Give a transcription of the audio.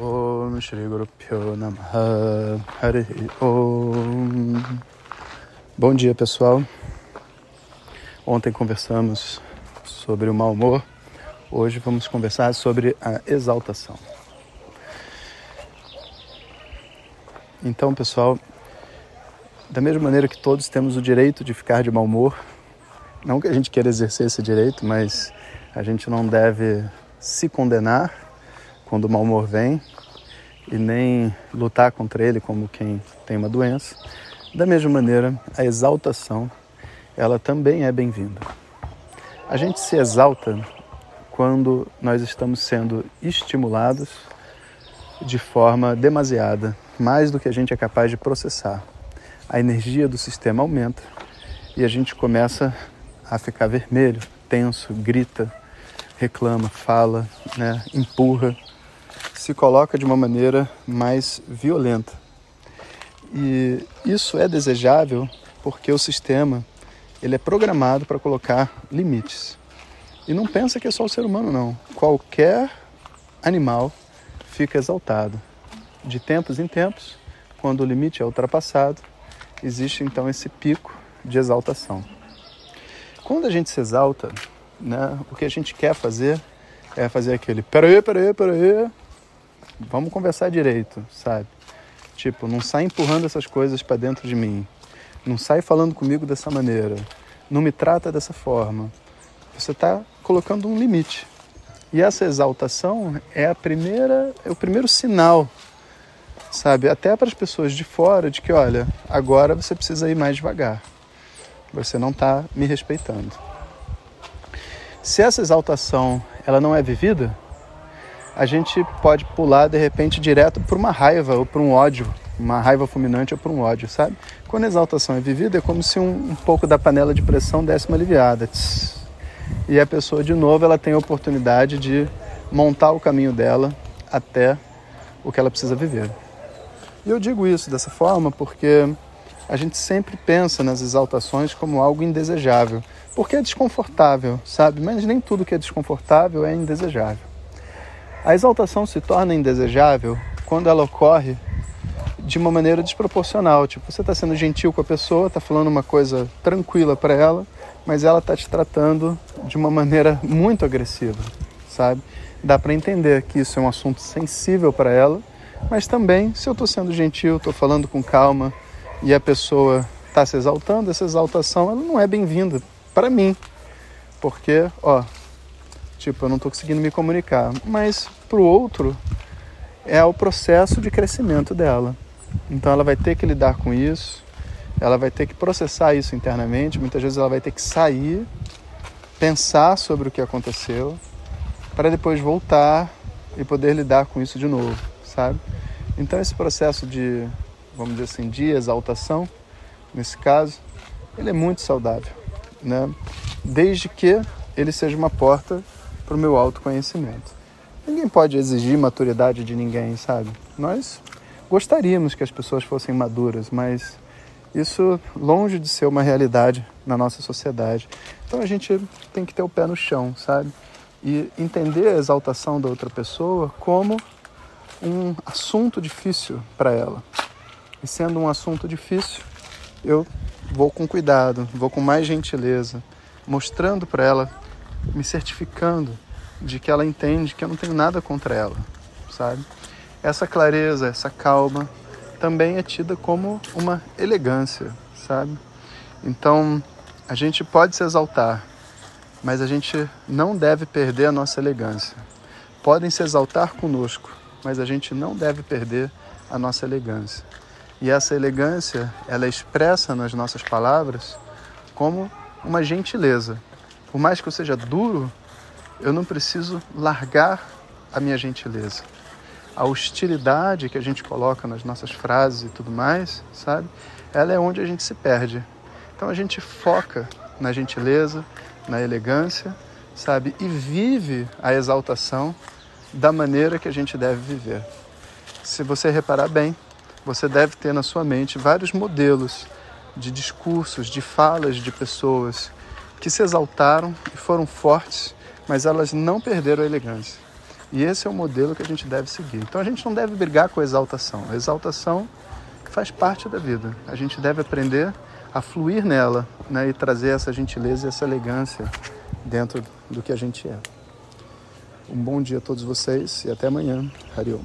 Om Shri Guru Om Bom dia pessoal. Ontem conversamos sobre o mau humor. Hoje vamos conversar sobre a exaltação. Então pessoal Da mesma maneira que todos temos o direito de ficar de mau humor Não que a gente queira exercer esse direito Mas a gente não deve se condenar quando o mau humor vem e nem lutar contra ele como quem tem uma doença. Da mesma maneira, a exaltação, ela também é bem-vinda. A gente se exalta quando nós estamos sendo estimulados de forma demasiada, mais do que a gente é capaz de processar. A energia do sistema aumenta e a gente começa a ficar vermelho, tenso, grita, reclama, fala, né, empurra se coloca de uma maneira mais violenta. E isso é desejável porque o sistema ele é programado para colocar limites. E não pensa que é só o ser humano não. Qualquer animal fica exaltado. De tempos em tempos, quando o limite é ultrapassado, existe então esse pico de exaltação. Quando a gente se exalta, né, o que a gente quer fazer é fazer aquele peraí, peraí, peraí, vamos conversar direito, sabe? Tipo, não sai empurrando essas coisas para dentro de mim. Não sai falando comigo dessa maneira. Não me trata dessa forma. Você está colocando um limite. E essa exaltação é a primeira, é o primeiro sinal, sabe, até para as pessoas de fora de que, olha, agora você precisa ir mais devagar. Você não está me respeitando. Se essa exaltação ela não é vivida, a gente pode pular de repente direto para uma raiva ou para um ódio, uma raiva fulminante ou para um ódio, sabe? Quando a exaltação é vivida, é como se um, um pouco da panela de pressão desse uma aliviada. Tss, e a pessoa, de novo, ela tem a oportunidade de montar o caminho dela até o que ela precisa viver. E eu digo isso dessa forma porque a gente sempre pensa nas exaltações como algo indesejável, porque é desconfortável, sabe? Mas nem tudo que é desconfortável é indesejável. A exaltação se torna indesejável quando ela ocorre de uma maneira desproporcional. Tipo, você está sendo gentil com a pessoa, está falando uma coisa tranquila para ela, mas ela está te tratando de uma maneira muito agressiva, sabe? Dá para entender que isso é um assunto sensível para ela, mas também, se eu estou sendo gentil, estou falando com calma e a pessoa está se exaltando, essa exaltação ela não é bem-vinda para mim, porque, ó, Tipo, eu não estou conseguindo me comunicar. Mas para o outro é o processo de crescimento dela. Então ela vai ter que lidar com isso, ela vai ter que processar isso internamente. Muitas vezes ela vai ter que sair, pensar sobre o que aconteceu, para depois voltar e poder lidar com isso de novo, sabe? Então esse processo de, vamos dizer assim, de exaltação, nesse caso, ele é muito saudável, né? Desde que ele seja uma porta para o meu autoconhecimento. Ninguém pode exigir maturidade de ninguém, sabe? Nós gostaríamos que as pessoas fossem maduras, mas isso longe de ser uma realidade na nossa sociedade. Então a gente tem que ter o pé no chão, sabe? E entender a exaltação da outra pessoa como um assunto difícil para ela. E sendo um assunto difícil, eu vou com cuidado, vou com mais gentileza, mostrando para ela me certificando de que ela entende que eu não tenho nada contra ela, sabe? Essa clareza, essa calma também é tida como uma elegância, sabe? Então, a gente pode se exaltar, mas a gente não deve perder a nossa elegância. Podem se exaltar conosco, mas a gente não deve perder a nossa elegância. E essa elegância, ela é expressa nas nossas palavras como uma gentileza, por mais que eu seja duro, eu não preciso largar a minha gentileza. A hostilidade que a gente coloca nas nossas frases e tudo mais, sabe? Ela é onde a gente se perde. Então a gente foca na gentileza, na elegância, sabe? E vive a exaltação da maneira que a gente deve viver. Se você reparar bem, você deve ter na sua mente vários modelos de discursos, de falas de pessoas que se exaltaram e foram fortes, mas elas não perderam a elegância. E esse é o modelo que a gente deve seguir. Então a gente não deve brigar com a exaltação. A exaltação faz parte da vida. A gente deve aprender a fluir nela né, e trazer essa gentileza e essa elegância dentro do que a gente é. Um bom dia a todos vocês e até amanhã. Hariom.